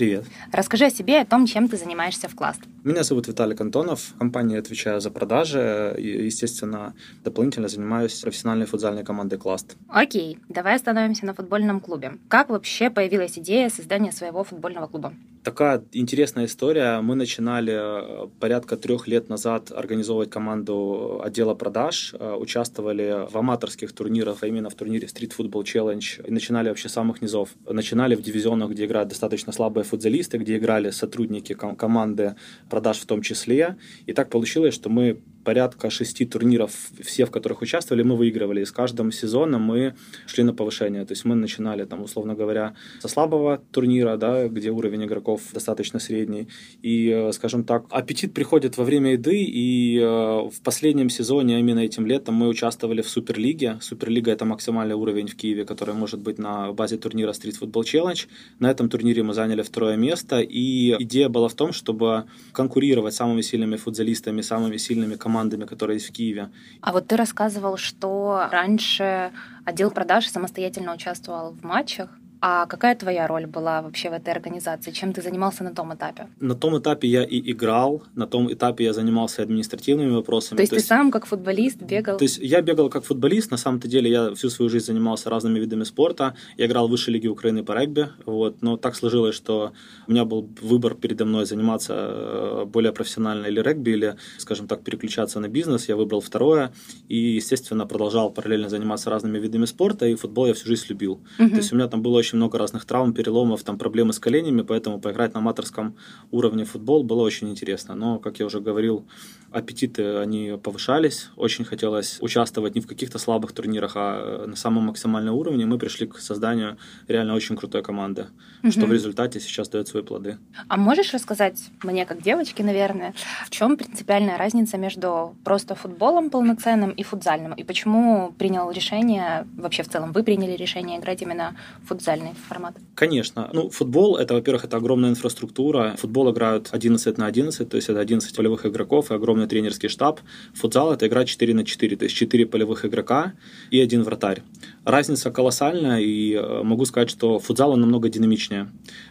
Привет. Расскажи о себе и о том, чем ты занимаешься в класс. Меня зовут Виталий Антонов. В компании отвечаю за продажи. И, естественно, дополнительно занимаюсь профессиональной футзальной командой Класт. Окей, давай остановимся на футбольном клубе. Как вообще появилась идея создания своего футбольного клуба? Такая интересная история. Мы начинали э, порядка трех лет назад организовывать команду отдела продаж. Э, участвовали в аматорских турнирах, а именно в турнире Street Football Challenge. И начинали вообще с самых низов. Начинали в дивизионах, где играют достаточно слабые футзалисты, где играли сотрудники команды продаж в том числе. И так получилось, что мы порядка шести турниров, все в которых участвовали, мы выигрывали. И с каждым сезоном мы шли на повышение. То есть мы начинали, там, условно говоря, со слабого турнира, да, где уровень игроков достаточно средний. И, э, скажем так, аппетит приходит во время еды. И э, в последнем сезоне, а именно этим летом, мы участвовали в Суперлиге. Суперлига — это максимальный уровень в Киеве, который может быть на базе турнира Street Football Challenge. На этом турнире мы заняли второе место. И идея была в том, чтобы конкурировать с самыми сильными футболистами, самыми сильными командами командами, которые есть в Киеве. А вот ты рассказывал, что раньше отдел продаж самостоятельно участвовал в матчах. А какая твоя роль была вообще в этой организации? Чем ты занимался на том этапе? На том этапе я и играл, на том этапе я занимался административными вопросами. То есть то ты есть, сам как футболист бегал? То есть я бегал как футболист, на самом-то деле я всю свою жизнь занимался разными видами спорта. Я играл в высшей лиге Украины по регби, вот, но так сложилось, что у меня был выбор передо мной заниматься э, более профессионально или регби, или, скажем так, переключаться на бизнес. Я выбрал второе и, естественно, продолжал параллельно заниматься разными видами спорта, и футбол я всю жизнь любил. Угу. То есть у меня там было очень очень много разных травм, переломов, там проблемы с коленями, поэтому поиграть на аматорском уровне футбол было очень интересно. Но, как я уже говорил, аппетиты, они повышались, очень хотелось участвовать не в каких-то слабых турнирах, а на самом максимальном уровне. Мы пришли к созданию реально очень крутой команды, угу. что в результате сейчас дает свои плоды. А можешь рассказать мне, как девочке, наверное, в чем принципиальная разница между просто футболом полноценным и футзальным? И почему принял решение, вообще в целом вы приняли решение играть именно в футзаль? Идеальный формат? Конечно. Ну, футбол, это, во-первых, это огромная инфраструктура. Футбол играют 11 на 11, то есть это 11 полевых игроков и огромный тренерский штаб. Футзал – это игра 4 на 4, то есть 4 полевых игрока и один вратарь. Разница колоссальная, и э, могу сказать, что футзал намного динамичнее.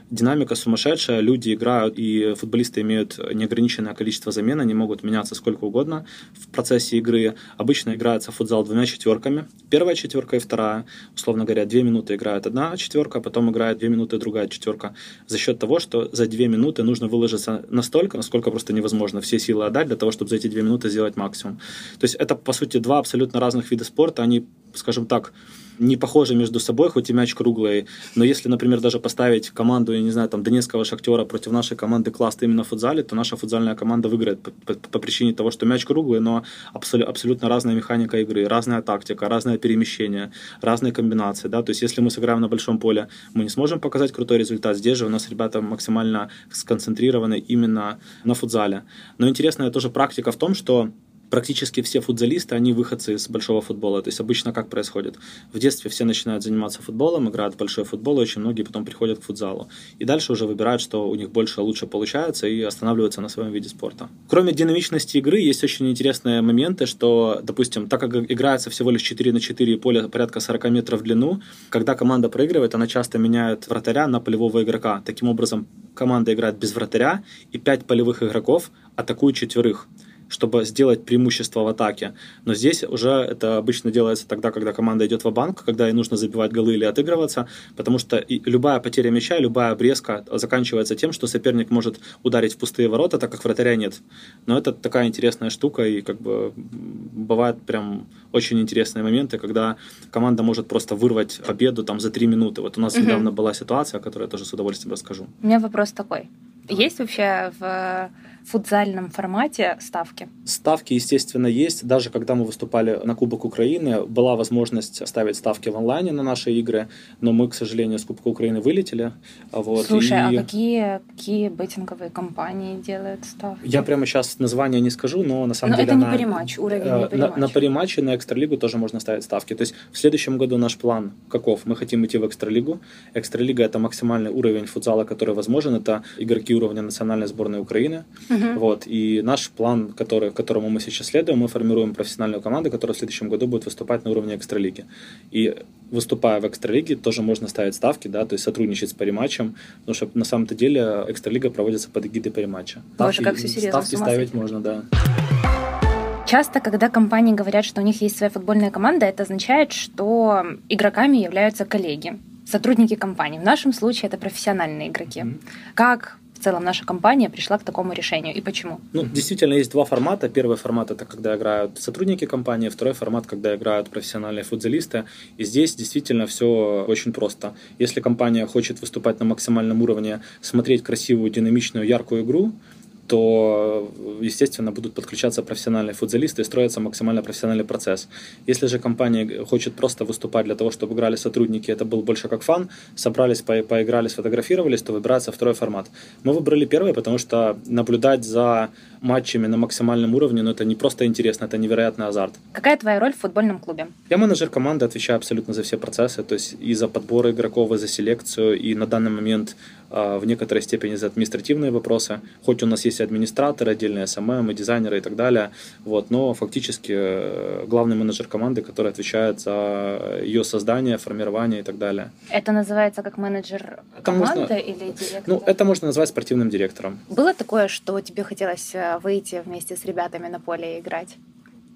Динамика сумасшедшая, люди играют, и футболисты имеют неограниченное количество замен, они могут меняться сколько угодно в процессе игры. Обычно играется футзал двумя четверками. Первая четверка и вторая, условно говоря, две минуты играет одна четверка, потом играет две минуты другая четверка. За счет того, что за две минуты нужно выложиться настолько, насколько просто невозможно все силы отдать для того, чтобы за эти две минуты сделать максимум. То есть это, по сути, два абсолютно разных вида спорта. Они, скажем так, не похожи между собой, хоть и мяч круглый. Но если, например, даже поставить команду, я не знаю, там, Донецкого Шахтера против нашей команды класса именно в футзале, то наша футзальная команда выиграет по, по, по причине того, что мяч круглый, но абсол- абсолютно разная механика игры, разная тактика, разное перемещение, разные комбинации. Да? То есть если мы сыграем на большом поле, мы не сможем показать крутой результат. Здесь же у нас ребята максимально сконцентрированы именно на футзале. Но интересная тоже практика в том, что практически все футболисты, они выходцы из большого футбола. То есть обычно как происходит? В детстве все начинают заниматься футболом, играют в большой футбол, и очень многие потом приходят к футзалу. И дальше уже выбирают, что у них больше, лучше получается, и останавливаются на своем виде спорта. Кроме динамичности игры, есть очень интересные моменты, что, допустим, так как играется всего лишь 4 на 4 поле порядка 40 метров в длину, когда команда проигрывает, она часто меняет вратаря на полевого игрока. Таким образом, команда играет без вратаря, и 5 полевых игроков атакуют четверых чтобы сделать преимущество в атаке. Но здесь уже это обычно делается тогда, когда команда идет в банк когда ей нужно забивать голы или отыгрываться, потому что любая потеря мяча, любая обрезка заканчивается тем, что соперник может ударить в пустые ворота, так как вратаря нет. Но это такая интересная штука, и как бы бывают прям очень интересные моменты, когда команда может просто вырвать победу там за три минуты. Вот у нас угу. недавно была ситуация, о которой я тоже с удовольствием расскажу. У меня вопрос такой. Есть вообще в футзальном формате ставки? Ставки, естественно, есть. Даже когда мы выступали на Кубок Украины, была возможность ставить ставки в онлайне на наши игры, но мы, к сожалению, с Кубка Украины вылетели. Вот, Слушай, и... а какие, какие беттинговые компании делают ставки? Я прямо сейчас название не скажу, но на самом но деле... это не на... париматч, уровень не париматч. На, на париматче, на экстралигу тоже можно ставить ставки. То есть в следующем году наш план каков? Мы хотим идти в экстралигу. Экстралига — это максимальный уровень футзала, который возможен. Это игроки уровня национальной сборной Украины. Угу. Вот. И наш план, который, которому мы сейчас следуем, мы формируем профессиональную команду, которая в следующем году будет выступать на уровне экстралиги. И выступая в экстралиге, тоже можно ставить ставки, да, то есть сотрудничать с париматчем, потому что на самом-то деле экстралига проводится под эгидой париматча. Боже, как все серьезно. Ставки ставить можно, да. Часто, когда компании говорят, что у них есть своя футбольная команда, это означает, что игроками являются коллеги, сотрудники компании. В нашем случае это профессиональные игроки. Mm-hmm. Как в целом наша компания пришла к такому решению и почему? Ну, действительно, есть два формата. Первый формат это когда играют сотрудники компании, второй формат, когда играют профессиональные футболисты. И здесь действительно все очень просто. Если компания хочет выступать на максимальном уровне, смотреть красивую, динамичную, яркую игру, то, естественно, будут подключаться профессиональные футболисты и строится максимально профессиональный процесс. Если же компания хочет просто выступать для того, чтобы играли сотрудники, это был больше как fun, собрались, по поиграли, сфотографировались, то выбирается второй формат. Мы выбрали первый, потому что наблюдать за матчами на максимальном уровне, ну, это не просто интересно, это невероятный азарт. Какая твоя роль в футбольном клубе? Я менеджер команды, отвечаю абсолютно за все процессы, то есть и за подбор игроков, и за селекцию, и на данный момент в некоторой степени за административные вопросы, хоть у нас есть администраторы, отдельные SMM, и дизайнеры и так далее, вот, но фактически э, главный менеджер команды, который отвечает за ее создание, формирование и так далее. Это называется как менеджер команды можно, или директор? Ну, это можно назвать спортивным директором. Было такое, что тебе хотелось э, выйти вместе с ребятами на поле и играть?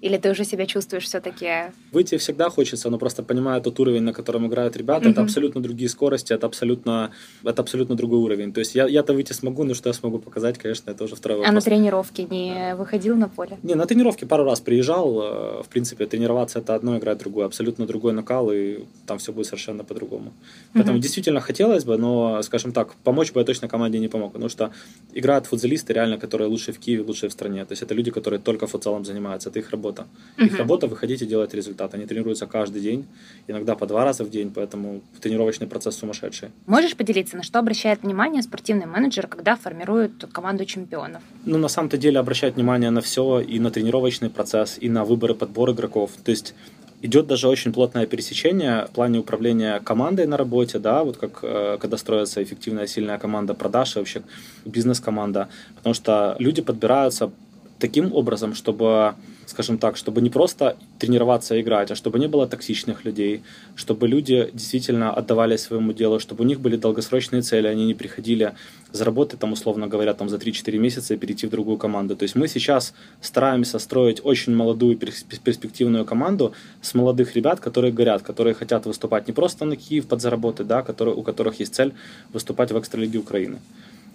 Или ты уже себя чувствуешь все-таки? Выйти всегда хочется, но просто понимая тот уровень, на котором играют ребята, mm-hmm. это абсолютно другие скорости, это абсолютно, это абсолютно другой уровень. То есть я, я-то выйти смогу, но что я смогу показать, конечно, это уже второй вопрос. А на тренировке не выходил на поле? Не, на тренировке пару раз приезжал. Э, в принципе, тренироваться это одно, играть другое. Абсолютно другой накал, и там все будет совершенно по-другому. Поэтому mm-hmm. действительно хотелось бы, но, скажем так, помочь бы я точно команде не помог, потому что играют футболисты реально, которые лучшие в Киеве, лучшие в стране. То есть это люди, которые только футзалом занимаются, это их работа. Mm-hmm. Их работа работа выходить и делать результат. Они тренируются каждый день, иногда по два раза в день, поэтому тренировочный процесс сумасшедший. Можешь поделиться, на что обращает внимание спортивный менеджер, когда формирует команду чемпионов? Ну, на самом-то деле обращает внимание на все, и на тренировочный процесс, и на выборы подбор игроков. То есть идет даже очень плотное пересечение в плане управления командой на работе, да, вот как э, когда строится эффективная, сильная команда продаж и вообще бизнес-команда, потому что люди подбираются таким образом, чтобы скажем так, чтобы не просто тренироваться и играть, а чтобы не было токсичных людей, чтобы люди действительно отдавали своему делу, чтобы у них были долгосрочные цели, они не приходили заработать, там, условно говоря, там, за 3-4 месяца и перейти в другую команду. То есть мы сейчас стараемся строить очень молодую перспективную команду с молодых ребят, которые горят, которые хотят выступать не просто на Киев подзаработать, да, которые, у которых есть цель выступать в экстралиге Украины.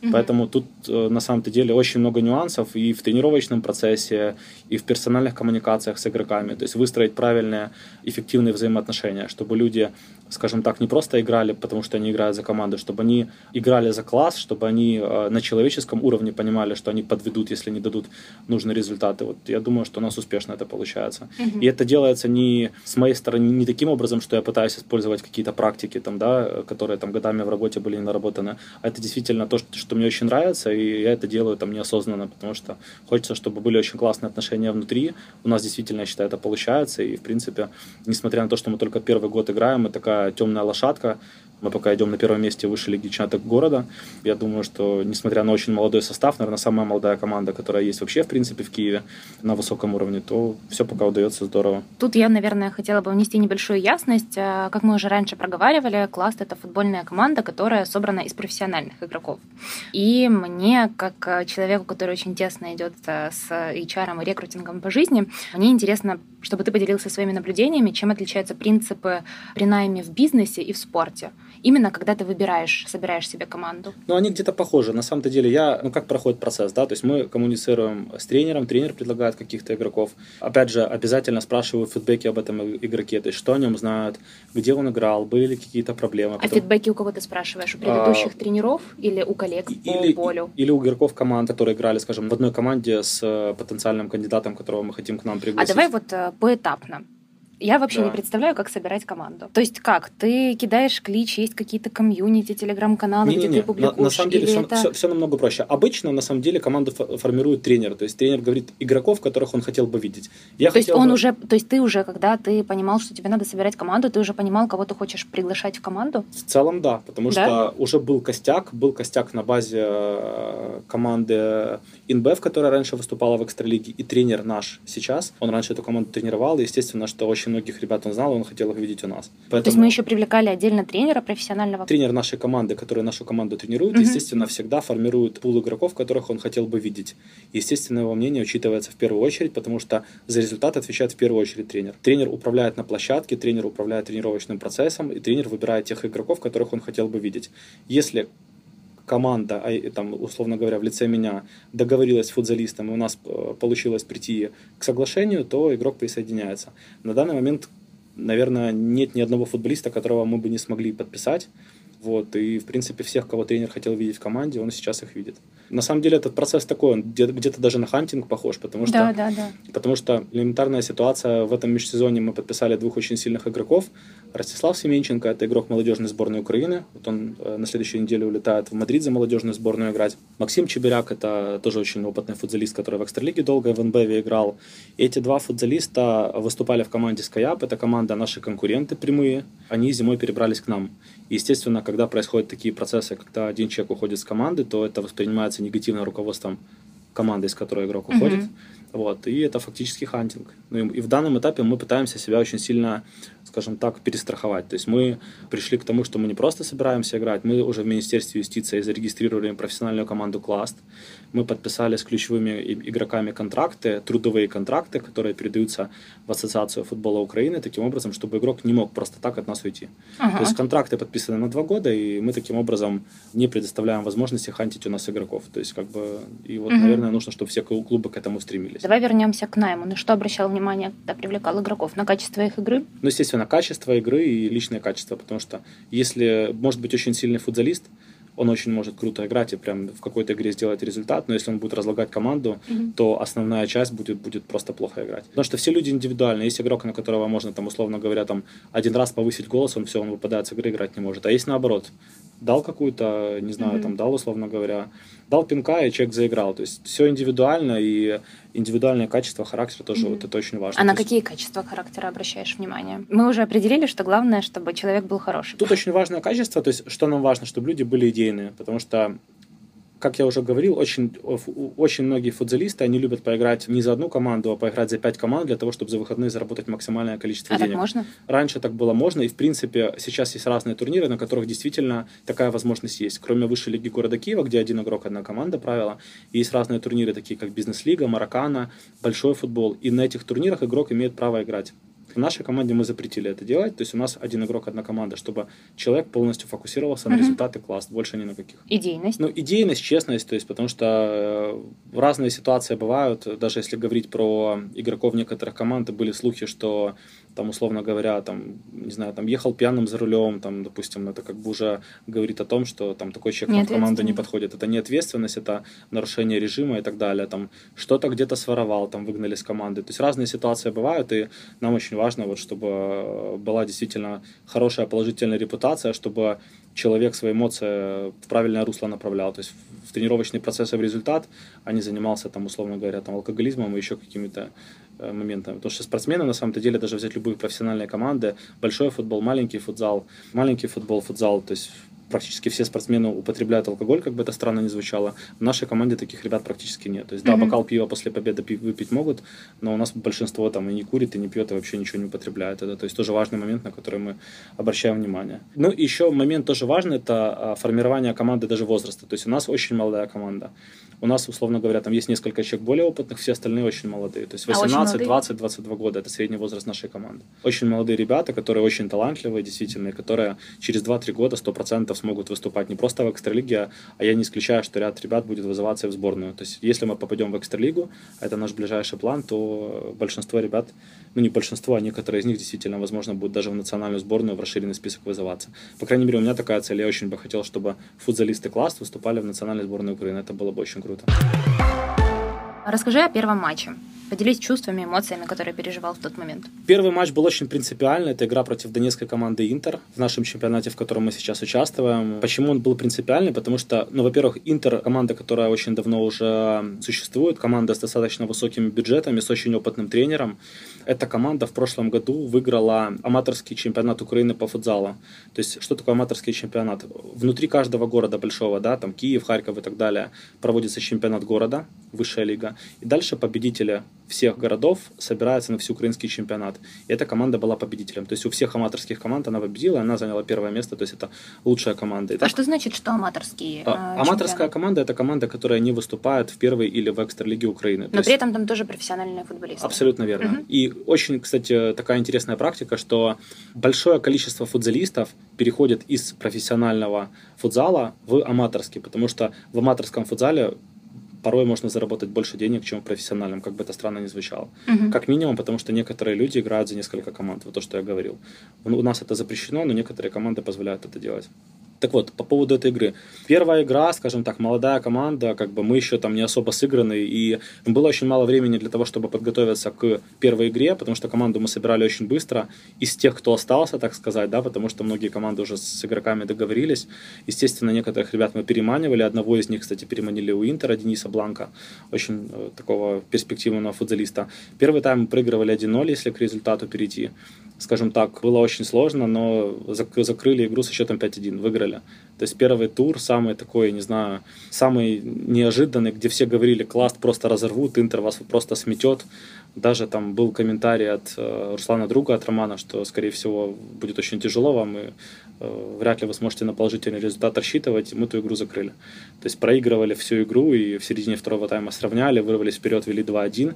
Угу. Поэтому тут э, на самом-то деле очень много нюансов и в тренировочном процессе, и в персональных коммуникациях с игроками. То есть выстроить правильные, эффективные взаимоотношения, чтобы люди, скажем так, не просто играли, потому что они играют за команду, чтобы они играли за класс, чтобы они э, на человеческом уровне понимали, что они подведут, если не дадут нужные результаты. Вот я думаю, что у нас успешно это получается. Угу. И это делается не с моей стороны, не таким образом, что я пытаюсь использовать какие-то практики, там, да, которые там годами в работе были не наработаны, а это действительно то, что что мне очень нравится, и я это делаю там неосознанно, потому что хочется, чтобы были очень классные отношения внутри. У нас действительно, я считаю, это получается, и, в принципе, несмотря на то, что мы только первый год играем, мы такая темная лошадка, мы пока идем на первом месте выше лиги чемпионата города. Я думаю, что, несмотря на очень молодой состав, наверное, самая молодая команда, которая есть вообще, в принципе, в Киеве на высоком уровне, то все пока удается здорово. Тут я, наверное, хотела бы внести небольшую ясность. А, как мы уже раньше проговаривали, Класс — это футбольная команда, которая собрана из профессиональных игроков. И мне, как человеку, который очень тесно идет а, с HR и рекрутингом по жизни, мне интересно, чтобы ты поделился своими наблюдениями, чем отличаются принципы при найме в бизнесе и в спорте именно когда ты выбираешь, собираешь себе команду? Ну, они где-то похожи. На самом-то деле, я, ну, как проходит процесс, да, то есть мы коммуницируем с тренером, тренер предлагает каких-то игроков. Опять же, обязательно спрашиваю фидбэки об этом игроке, то есть что о нем знают, где он играл, были ли какие-то проблемы. А Потом... фидбэки у кого ты спрашиваешь? У предыдущих а... тренеров или у коллег или, по полю? Или у игроков команд, которые играли, скажем, в одной команде с э, потенциальным кандидатом, которого мы хотим к нам пригласить. А давай вот э, поэтапно Я вообще Да. не представляю, как собирать команду. То есть как? Ты кидаешь клич, есть какие-то комьюнити, телеграм-каналы, где Не-не-не, ты публикуешь? на, на самом деле все, это... намного проще. Обычно, на самом деле, команду фо- формирует тренер. То есть тренер говорит игроков, которых он хотел бы видеть. Я То есть он бы- уже, то есть ты уже, когда ты понимал, что тебе надо собирать команду, ты уже понимал, кого ты хочешь приглашать в команду? В целом, да, потому Да? что уже был костяк, был костяк на базе э, команды InBev, которая раньше выступала в экстралиге, и тренер наш сейчас, он раньше эту команду тренировал, и естественно, что очень многих ребят он знал, он хотел их видеть у нас. Поэтому То есть мы еще привлекали отдельно тренера профессионального. тренер нашей команды, который нашу команду тренирует, Мгм. естественно, всегда формирует пул игроков, которых он хотел бы видеть. Естественно, его мнение учитывается в первую очередь, потому что за результат отвечает в первую очередь тренер. Тренер управляет на площадке, тренер управляет тренировочным процессом, и тренер выбирает тех игроков, которых он хотел бы видеть. Если команда, а, там, условно говоря, в лице меня договорилась с футзалистом, и у нас э, получилось прийти к соглашению, то игрок присоединяется. На данный момент, наверное, нет ни одного футболиста, которого мы бы не смогли подписать. Вот, и, в принципе, всех, кого тренер хотел видеть в команде, он сейчас их видит. На самом деле, этот процесс такой, он где- где-то даже на хантинг похож, потому что Да, да, да. Потому что элементарная ситуация в этом межсезонье мы подписали двух очень сильных игроков. Ростислав Семенченко, это игрок молодежной сборной Украины. Вот он э, на следующей неделе улетает в Мадрид за молодежную сборную играть. Максим Чебиряк, это тоже очень опытный футболист, который в Экстралиге долго в НБВ играл. И эти два футболиста выступали в команде SkyUp. Это команда наши конкуренты прямые. Они зимой перебрались к нам. И, естественно, когда происходят такие процессы, когда один человек уходит с команды, то это воспринимается негативно руководством команды, из которой игрок уходит. Вот, и это фактически hunting. Ну и, и в данном этапе мы пытаемся себя очень сильно, скажем так, перестраховать. То есть мы пришли к тому, что мы не просто собираемся играть, мы уже в Министерстве юстиции зарегистрировали профессиональную команду «Класт». Мы подписали с ключевыми игроками контракты, трудовые контракты, которые передаются в Ассоциацию футбола Украины, таким образом, чтобы игрок не мог просто так от нас уйти. Ага. То есть контракты подписаны на два года, и мы таким образом не предоставляем возможности хантить у нас игроков. То есть, как бы, и вот, Мгм. наверное, нужно, чтобы все клу- клубы к этому стремились. Давай вернемся к найму. На что обращал внимание, когда привлекал игроков? На качество их игры? Ну, естественно, качество игры и личное качество, потому что если может быть очень сильный футболист, он очень может круто играть и прям в какой-то игре сделать результат, но если он будет разлагать команду, Мгм. то основная часть будет, будет просто плохо играть. Потому что все люди индивидуальны. Есть игрок, на которого можно, там, условно говоря, там, один раз повысить голос, он все, он выпадает с игры, играть не может. А есть наоборот. Дал какую-то, не знаю, Мгм. там, дал, условно говоря, дал пинка, и человек заиграл. То есть все индивидуально, и индивидуальное качество характера тоже Мгм. вот это очень важно. А на есть какие качества характера обращаешь внимание? Мы уже определили, что главное, чтобы человек был хороший. Тут очень важное качество, то есть что нам важно, чтобы люди были идейные, потому что как я уже говорил, очень, очень многие футболисты, они любят поиграть не за одну команду, а поиграть за пять команд для того, чтобы за выходные заработать максимальное количество А так денег. можно? Раньше так было можно, и в принципе сейчас есть разные турниры, на которых действительно такая возможность есть. Кроме высшей лиги города Киева, где один игрок, одна команда правила, есть разные турниры, такие как Бизнес-лига, Маракана, Большой футбол. И на этих турнирах игрок имеет право играть. В нашей команде мы запретили это делать, то есть у нас один игрок, одна команда, чтобы человек полностью фокусировался на Мгм. результаты класс, больше ни на каких. Идейность. Ну, идейность, честность, то есть, потому что э, разные ситуации бывают, даже если говорить про игроков некоторых команд, были слухи, что там, условно говоря, там, не знаю, там ехал пьяным за рулем, там, допустим, это как бы уже говорит о том, что там такой человек в команду не подходит. Это не ответственность, это нарушение режима и так далее. Там что-то где-то своровал, там выгнали с команды. То есть разные ситуации бывают, и нам очень важно, вот, чтобы была действительно хорошая положительная репутация, чтобы человек свои эмоции в правильное русло направлял. То есть в тренировочный процесс и в результат, а не занимался, там, условно говоря, там, алкоголизмом и еще какими-то э, моментами. Потому что спортсмены, на самом-то деле, даже взять любые профессиональные команды, большой футбол, маленький футзал, маленький футбол, футзал, то есть практически все спортсмены употребляют алкоголь, как бы это странно не звучало. В нашей команде таких ребят практически нет. То есть, да, бокал пива после победы пи- выпить могут, но у нас большинство там и не курит, и не пьет, и вообще ничего не употребляет. Это, то есть, тоже важный момент, на который мы обращаем внимание. Ну, еще момент тоже важный, это а, формирование команды даже возраста. То есть, у нас очень молодая команда. У нас, условно говоря, там есть несколько человек более опытных, все остальные очень молодые. То есть, А очень 18, молодые? 20, 22 года – это средний возраст нашей команды. Очень молодые ребята, которые очень талантливые, действительно, и которые через 2-3 года 100% смогут выступать не просто в экстралиге, а я не исключаю, что ряд ребят будет вызываться в сборную. То есть, если мы попадем в экстралигу, а это наш ближайший план, то большинство ребят, ну не большинство, а некоторые из них действительно, возможно, будут даже в национальную сборную в расширенный список вызываться. По крайней мере, у меня такая цель. Я очень бы хотел, чтобы футболисты класс выступали в национальной сборной Украины. Это было бы очень круто. Расскажи о первом матче. Поделись чувствами, эмоциями, которые переживал в тот момент. Первый матч был очень принципиальный. Это игра против донецкой команды «Интер» в нашем чемпионате, в котором мы сейчас участвуем. Почему он был принципиальный? Потому что, ну, во-первых, «Интер» — команда, которая очень давно уже существует, команда с достаточно высокими бюджетами, с очень опытным тренером. Эта команда в прошлом году выиграла аматорский чемпионат Украины по футзалу. То есть, что такое аматорский чемпионат? Внутри каждого города большого, да, там Киев, Харьков и так далее, проводится чемпионат города, высшая лига. И дальше победители всех городов собирается на всеукраинский чемпионат. И эта команда была победителем. То есть у всех аматорских команд она победила, она заняла первое место, то есть это лучшая команда. Итак, а что значит, что аматорские? А, э, аматорская команда это команда, которая не выступает в первой или в экстралиге Украины. Но то при есть... этом там тоже профессиональные футболисты. Абсолютно верно. Угу. И очень, кстати, такая интересная практика, что большое количество футболистов переходит из профессионального футзала в аматорский, потому что в аматорском футзале порой можно заработать больше денег, чем в профессиональном, как бы это странно ни звучало. Угу. Как минимум, потому что некоторые люди играют за несколько команд, вот то, что я говорил. У нас это запрещено, но некоторые команды позволяют это делать. Так вот, по поводу этой игры. Первая игра, скажем так, молодая команда, как бы мы еще там не особо сыграны, и было очень мало времени для того, чтобы подготовиться к первой игре, потому что команду мы собирали очень быстро, из тех, кто остался, так сказать, да, потому что многие команды уже с игроками договорились. Естественно, некоторых ребят мы переманивали, одного из них, кстати, переманили у Интера, Дениса Бланка, очень э, такого перспективного футболиста. Первый тайм мы проигрывали 1-0, если к результату перейти скажем так, было очень сложно, но закрыли игру со счетом 5-1, выиграли. То есть первый тур самый такой, не знаю, самый неожиданный, где все говорили, класс просто разорвут, Интер вас просто сметет. Даже там был комментарий от э, Руслана Друга, от Романа, что, скорее всего, будет очень тяжело вам, и э, вряд ли вы сможете на положительный результат рассчитывать, и мы эту игру закрыли. То есть проигрывали всю игру, и в середине второго тайма сравняли, вырвались вперед, вели 2-1,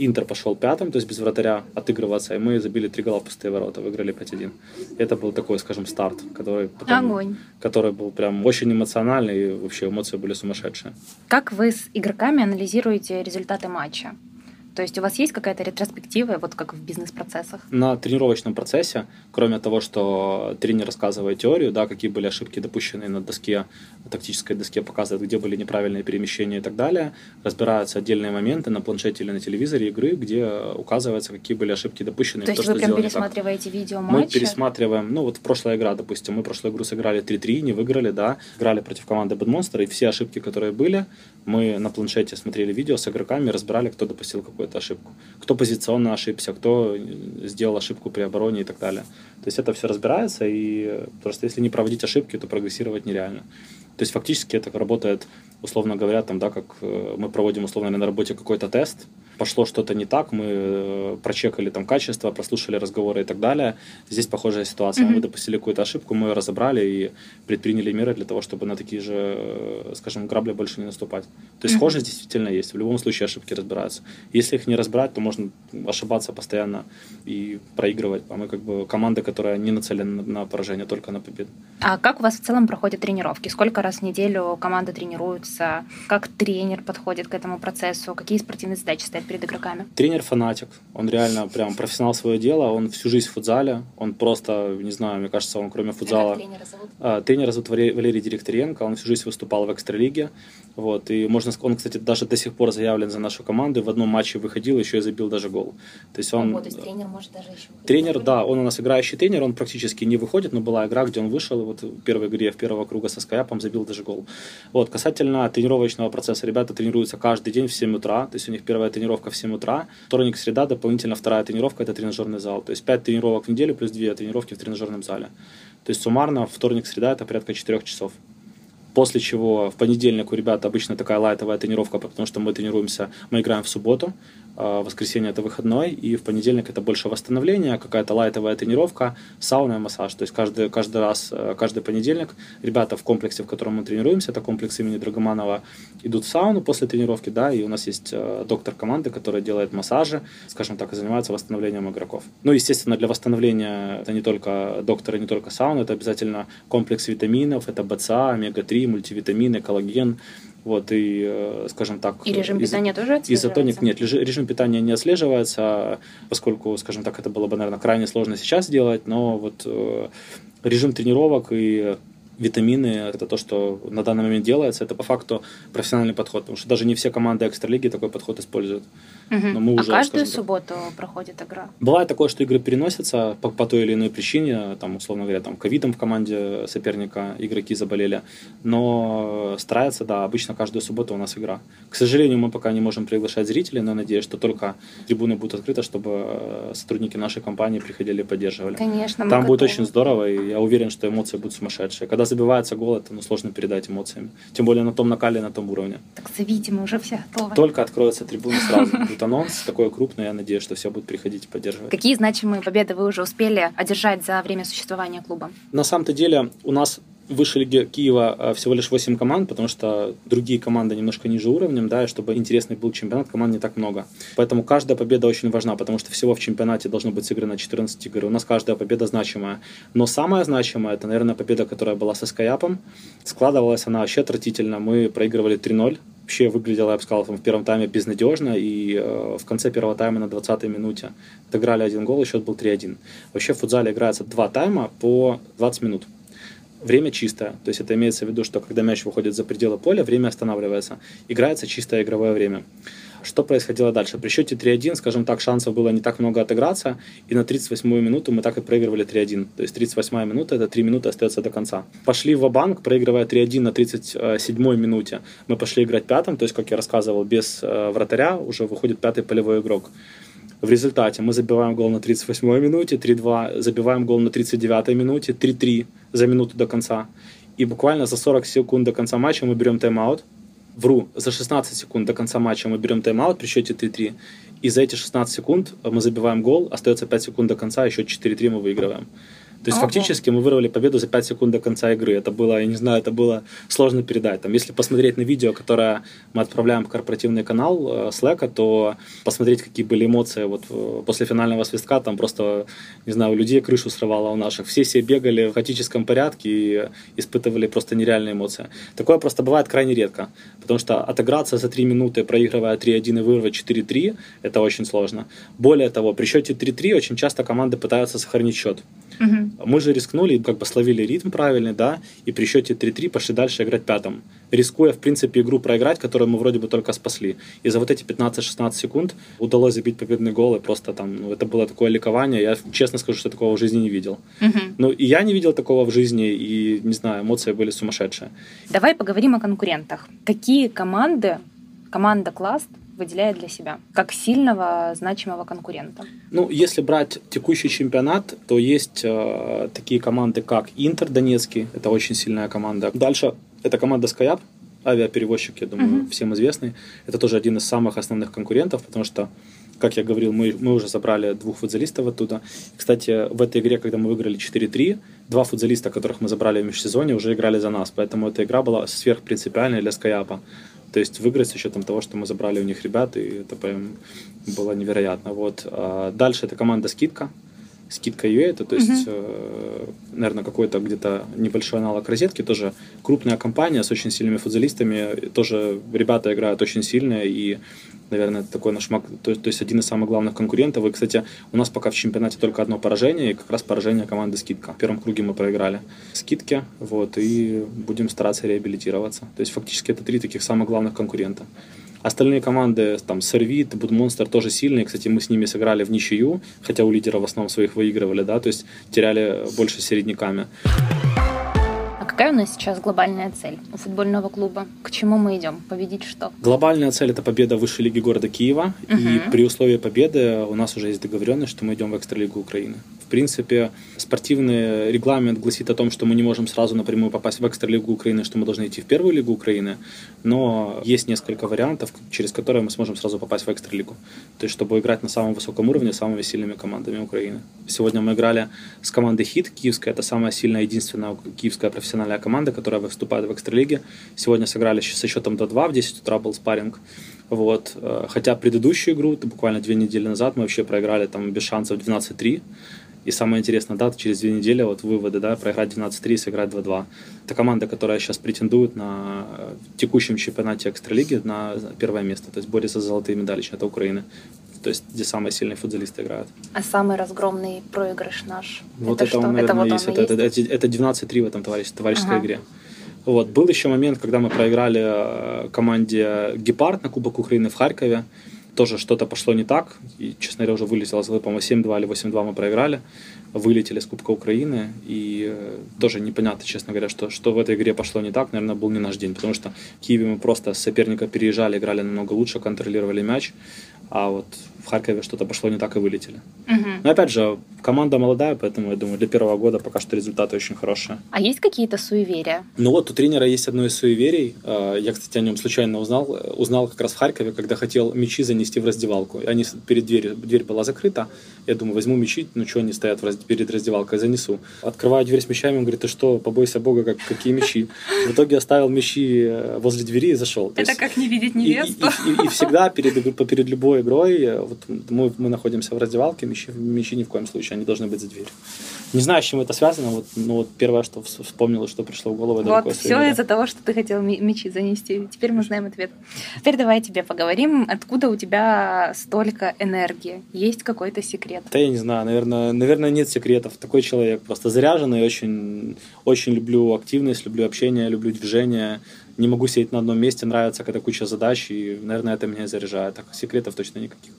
Интер пошел пятым, то есть без вратаря отыгрываться, и мы забили три гола в пустые ворота, выиграли 5-1. Это был такой, скажем, старт, который, потом, Огонь. который был прям очень эмоциональный, и вообще эмоции были сумасшедшие. Как вы с игроками анализируете результаты матча? То есть у вас есть какая-то ретроспектива, вот как в бизнес-процессах? На тренировочном процессе, кроме того, что тренер рассказывает теорию, да, какие были ошибки допущенные на доске, на тактической доске показывает, где были неправильные перемещения и так далее, разбираются отдельные моменты на планшете или на телевизоре игры, где указывается, какие были ошибки допущенные. То есть то, вы прям пересматриваете видео матча? Мы пересматриваем, ну вот прошлая игра, допустим, мы прошлую игру сыграли 3-3, не выиграли, да, играли против команды Bad Monster, и все ошибки, которые были, мы на планшете смотрели видео с игроками, разбирали, кто допустил какую-то ошибку. Кто позиционно ошибся, кто сделал ошибку при обороне и так далее. То есть это все разбирается, и просто если не проводить ошибки, то прогрессировать нереально. То есть фактически это работает, условно говоря, там, да, как э, мы проводим условно на работе какой-то тест, пошло что-то не так, мы э, прочекали там качество, прослушали разговоры и так далее. Здесь похожая ситуация. Mm-hmm. Мы допустили какую-то ошибку, мы ее разобрали и предприняли меры для того, чтобы на такие же, э, скажем, грабли больше не наступать. То есть mm-hmm. схожесть действительно есть. В любом случае ошибки разбираются. Если их не разбирать, то можно ошибаться постоянно и проигрывать. А мы как бы команда, которая не нацелена на поражение, только на победу. А как у вас в целом проходят тренировки? Сколько раз в неделю команда тренируется? Как тренер подходит к этому процессу? Какие спортивные задачи стоят перед игроками? Тренер фанатик. Он реально прям профессионал свое дело. Он всю жизнь в футзале. Он просто, не знаю, мне кажется, он кроме футзала... А как тренера зовут? А, тренера зовут Валерий Директоренко. Он всю жизнь выступал в экстралиге. Вот. И можно он, кстати, даже до сих пор заявлен за нашу команду. В одном матче выходил, еще и забил даже гол. То есть он... Ого, то есть тренер может даже еще? Тренер, да. Он у нас играющий тренер. Он практически не выходит, но была игра, где он вышел. Вот в первой игре в первого круга со Скаяпом забил даже гол. Вот. Касательно тренировочного процесса. Ребята тренируются каждый день в 7 утра. То есть у них первая тренировка в 7 утра. Вторник, среда, дополнительно вторая тренировка – это тренажерный зал. То есть 5 тренировок в неделю плюс 2 тренировки в тренажерном зале. То есть суммарно вторник, среда – это порядка 4 часов. После чего в понедельник у ребят обычно такая лайтовая тренировка, потому что мы тренируемся, мы играем в субботу, воскресенье это выходной, и в понедельник это больше восстановление, какая-то лайтовая тренировка, сауна и массаж. То есть каждый, каждый раз, э, каждый понедельник ребята в комплексе, в котором мы тренируемся, это комплекс имени Драгоманова, идут в сауну после тренировки, да, и у нас есть э, доктор команды, который делает массажи, скажем так, и занимается восстановлением игроков. Ну, естественно, для восстановления это не только доктор и не только сауна, это обязательно комплекс витаминов, это БЦА, омега-3, мультивитамины, коллаген, вот, и, э, скажем так... И режим питания тоже отслеживается? Изотоник нет, режим питания не отслеживается, поскольку, скажем так, это было бы, наверное, крайне сложно сейчас сделать, но вот э, режим тренировок и витамины, это то, что на данный момент делается, это по факту профессиональный подход, потому что даже не все команды экстралиги такой подход используют. Угу. Но мы а уже, каждую субботу проходит игра? Бывает такое, что игры переносятся по, по той или иной причине, там, условно говоря, там, ковидом в команде соперника игроки заболели, но старается, да, обычно каждую субботу у нас игра. К сожалению, мы пока не можем приглашать зрителей, но надеюсь, что только трибуны будут открыты, чтобы э, сотрудники нашей компании приходили и поддерживали. Конечно. Там будет очень здорово, и я уверен, что эмоции будут сумасшедшие. Когда забивается гол, это ну, сложно передать эмоциями. Тем более на том накале, на том уровне. Так зовите, мы уже все готовы. Только откроются трибуны сразу. Будет анонс такой крупный, я надеюсь, что все будут приходить и поддерживать. Какие значимые победы вы уже успели одержать за время существования клуба? На самом-то деле у нас высшей лиге Киева э, всего лишь 8 команд, потому что другие команды немножко ниже уровнем, да, и чтобы интересный был чемпионат, команд не так много. Поэтому каждая победа очень важна, потому что всего в чемпионате должно быть сыграно 14 игр. У нас каждая победа значимая. Но самая значимая, это, наверное, победа, которая была со Скаяпом. Складывалась она вообще отвратительно. Мы проигрывали 3-0 вообще выглядело, я бы сказал, в первом тайме безнадежно, и э, в конце первого тайма на 20-й минуте отыграли один гол, и счет был 3-1. Вообще в футзале играется два тайма по 20 минут время чистое. То есть это имеется в виду, что когда мяч выходит за пределы поля, время останавливается. Играется чистое игровое время. Что происходило дальше? При счете 3-1, скажем так, шансов было не так много отыграться, и на 38-ю минуту мы так и проигрывали 3-1. То есть 38-я минута, это 3 минуты остается до конца. Пошли в банк проигрывая 3-1 на 37-й минуте. Мы пошли играть пятым, то есть, как я рассказывал, без э, вратаря уже выходит пятый полевой игрок. В результате мы забиваем гол на 38-й минуте, 3-2, забиваем гол на 39-й минуте, 3-3 за минуту до конца. И буквально за 40 секунд до конца матча мы берем тайм-аут. Вру, за 16 секунд до конца матча мы берем тайм-аут при счете 3-3. И за эти 16 секунд мы забиваем гол, остается 5 секунд до конца, еще 4-3 мы выигрываем. То есть, ага. фактически мы вырвали победу за 5 секунд до конца игры. Это было, я не знаю, это было сложно передать. Там, если посмотреть на видео, которое мы отправляем в корпоративный канал э, Slack, то посмотреть, какие были эмоции вот э, после финального свистка, там просто, не знаю, у людей крышу срывало у наших. Все все бегали в хаотическом порядке и испытывали просто нереальные эмоции. Такое просто бывает крайне редко, потому что отыграться за 3 минуты, проигрывая 3-1 и вырвать 4-3, это очень сложно. Более того, при счете 3-3 очень часто команды пытаются сохранить счет. Угу. Мы же рискнули, как бы словили ритм правильный, да, и при счете 3-3 пошли дальше играть пятым, рискуя, в принципе, игру проиграть, которую мы вроде бы только спасли. И за вот эти 15-16 секунд удалось забить победный гол, и просто там, ну, это было такое ликование, я честно скажу, что такого в жизни не видел. Угу. Ну, и я не видел такого в жизни, и, не знаю, эмоции были сумасшедшие. Давай поговорим о конкурентах. Какие команды, команда Класс выделяет для себя как сильного, значимого конкурента? Ну, если брать текущий чемпионат, то есть э, такие команды, как Интер Донецкий, это очень сильная команда. Дальше это команда Skyap, авиаперевозчик, я думаю, uh-huh. всем известный. Это тоже один из самых основных конкурентов, потому что как я говорил, мы, мы уже забрали двух футболистов оттуда. Кстати, в этой игре, когда мы выиграли 4-3, два футболиста, которых мы забрали в межсезонье, уже играли за нас. Поэтому эта игра была сверхпринципиальной для Скаяпа. То есть выиграть с учетом того, что мы забрали у них ребят, и это прям было невероятно. Вот. А дальше это команда «Скидка». Скидка UA, это, то есть, э, наверное, какой-то где-то небольшой аналог розетки, тоже крупная компания с очень сильными футболистами, тоже ребята играют очень сильно, и наверное, это такой наш маг, то, то есть один из самых главных конкурентов. И, кстати, у нас пока в чемпионате только одно поражение, и как раз поражение команды «Скидка». В первом круге мы проиграли скидки, вот, и будем стараться реабилитироваться. То есть фактически это три таких самых главных конкурента. Остальные команды, там, Сервит, Будмонстер тоже сильные. Кстати, мы с ними сыграли в ничью, хотя у лидеров в основном своих выигрывали, да, то есть теряли больше середняками. Какая у нас сейчас глобальная цель у футбольного клуба? К чему мы идем? Победить что? Глобальная цель это победа в высшей лиге города Киева. Угу. И при условии победы у нас уже есть договоренность, что мы идем в экстралигу Украины. Принципе, спортивный регламент гласит о том, что мы не можем сразу напрямую попасть в экстралигу Украины, что мы должны идти в первую лигу Украины, но есть несколько вариантов, через которые мы сможем сразу попасть в экстралигу. То есть, чтобы играть на самом высоком уровне с самыми сильными командами Украины. Сегодня мы играли с командой «Хит» киевская, это самая сильная, единственная киевская профессиональная команда, которая выступает в экстралиге. Сегодня сыграли со счетом до 2, в 10 утра был спарринг. Вот. Э, хотя предыдущую игру, буквально две недели назад, мы вообще проиграли там без шансов 12-3. И самое интересное, да, через две недели вот выводы, да, проиграть 12-3 и сыграть 2-2. Это команда, которая сейчас претендует на текущем чемпионате Экстралиги на первое место, то есть борется за золотые медали это Украины. То есть, где самые сильные футболисты играют. А самый разгромный проигрыш наш? Вот это, это он, наверное, это вот есть. Это, есть? это, это, это 12-3 в этом товарищ, товарищеской ага. игре. Вот. Был еще момент, когда мы проиграли э, команде «Гепард» на Кубок Украины в Харькове. Тоже что-то пошло не так. И, честно говоря, уже вылетело с по-моему, 7-2 или 8-2 мы проиграли. Вылетели с Кубка Украины. И э, тоже непонятно, честно говоря, что, что в этой игре пошло не так. Наверное, был не наш день. Потому что в Киеве мы просто с соперника переезжали, играли намного лучше, контролировали мяч. А вот в Харькове что-то пошло не так и вылетели. Угу. Но опять же, команда молодая, поэтому я думаю, для первого года пока что результаты очень хорошие. А есть какие-то суеверия? Ну вот у тренера есть одно из суеверий. А, я, кстати, о нем случайно узнал. Узнал как раз в Харькове, когда хотел мячи занести в раздевалку. Они перед дверью, дверь была закрыта. Я думаю, возьму мячи, ну что они стоят перед раздевалкой, занесу. Открываю дверь с мячами, он говорит, ты что, побойся Бога, как, какие мячи. В итоге оставил мячи э, возле двери и зашел. Это есть, как не видеть невесту. И, и, и, и всегда перед, перед любой игрой, э, вот мы, мы находимся в раздевалке, мячи, мячи ни в коем случае, они должны быть за дверью. Не знаю, с чем это связано, вот, но вот первое, что вспомнилось, что пришло в голову, это Вот, все из-за того, что ты хотел мячи занести. Теперь мы знаем ответ. Теперь давай тебе поговорим, откуда у тебя столько энергии? Есть какой-то секрет? Да я не знаю, наверное, наверное нет секретов. Такой человек просто заряженный, очень, очень люблю активность, люблю общение, люблю движение. Не могу сидеть на одном месте, нравится, когда куча задач, и, наверное, это меня заряжает. Так, секретов точно никаких.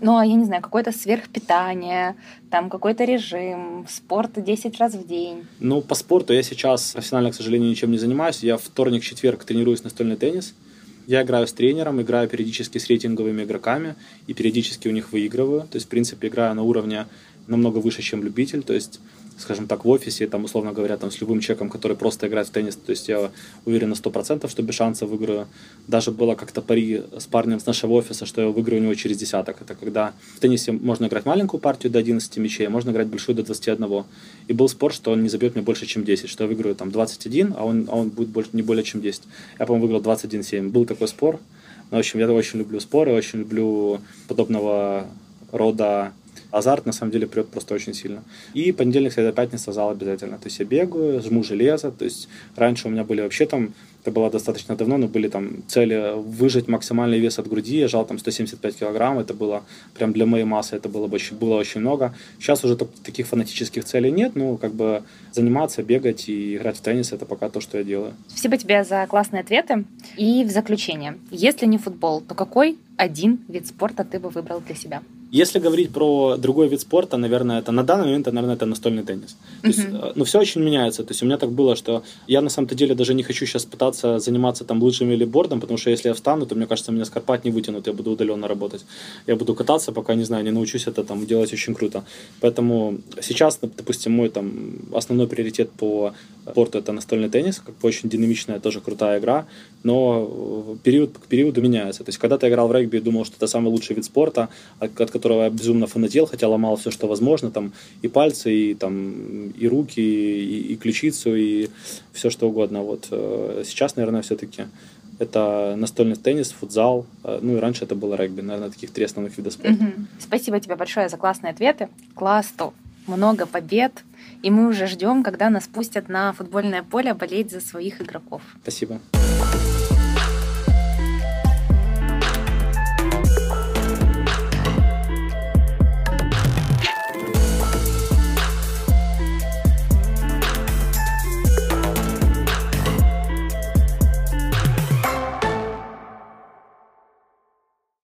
Ну, а я не знаю, какое-то сверхпитание, там какой-то режим, спорт 10 раз в день. Ну, по спорту я сейчас профессионально, к сожалению, ничем не занимаюсь. Я вторник, четверг тренируюсь настольный теннис. Я играю с тренером, играю периодически с рейтинговыми игроками и периодически у них выигрываю. То есть, в принципе, играю на уровне намного выше, чем любитель. То есть скажем так, в офисе, там, условно говоря, там, с любым человеком, который просто играет в теннис, то есть я уверен на 100%, что без шансов выиграю. Даже было как-то пари с парнем с нашего офиса, что я выиграю у него через десяток. Это когда в теннисе можно играть маленькую партию до 11 мячей, а можно играть большую до 21. И был спор, что он не забьет мне больше, чем 10, что я выиграю там 21, а он, а он будет больше, не более, чем 10. Я, по-моему, выиграл 21-7. Был такой спор. Но, в общем, я очень люблю споры, очень люблю подобного рода азарт на самом деле прет просто очень сильно. И понедельник, среда, пятница зал обязательно. То есть я бегаю, жму железо. То есть раньше у меня были вообще там это было достаточно давно, но были там цели выжать максимальный вес от груди. Я жал там 175 килограмм, это было прям для моей массы, это было, бы, было очень много. Сейчас уже таких фанатических целей нет, ну, как бы заниматься, бегать и играть в теннис, это пока то, что я делаю. Спасибо тебе за классные ответы. И в заключение, если не футбол, то какой один вид спорта ты бы выбрал для себя? Если говорить про другой вид спорта, наверное, это на данный момент, наверное, это настольный теннис. То uh-huh. есть, э, ну, все очень меняется. То есть, у меня так было, что я на самом-то деле даже не хочу сейчас пытаться заниматься там лыжами или бордом, потому что если я встану, то, мне кажется, меня скорпать не вытянут, я буду удаленно работать. Я буду кататься, пока, не знаю, не научусь это там делать очень круто. Поэтому сейчас, допустим, мой там основной приоритет по спорту это настольный теннис, как бы очень динамичная, тоже крутая игра, но э, период к периоду меняется. То есть, когда-то я играл в регби и думал, что это самый лучший вид спорта, от, от которого я безумно фанател, хотя ломал все, что возможно, там и пальцы, и там и руки, и, и ключицу, и все что угодно. Вот э, сейчас, наверное, все-таки это настольный теннис, футзал, э, ну и раньше это было регби, наверное, таких три основных вида спорта. Угу. Спасибо тебе большое за классные ответы. Класс топ. Много побед, и мы уже ждем, когда нас пустят на футбольное поле болеть за своих игроков. Спасибо.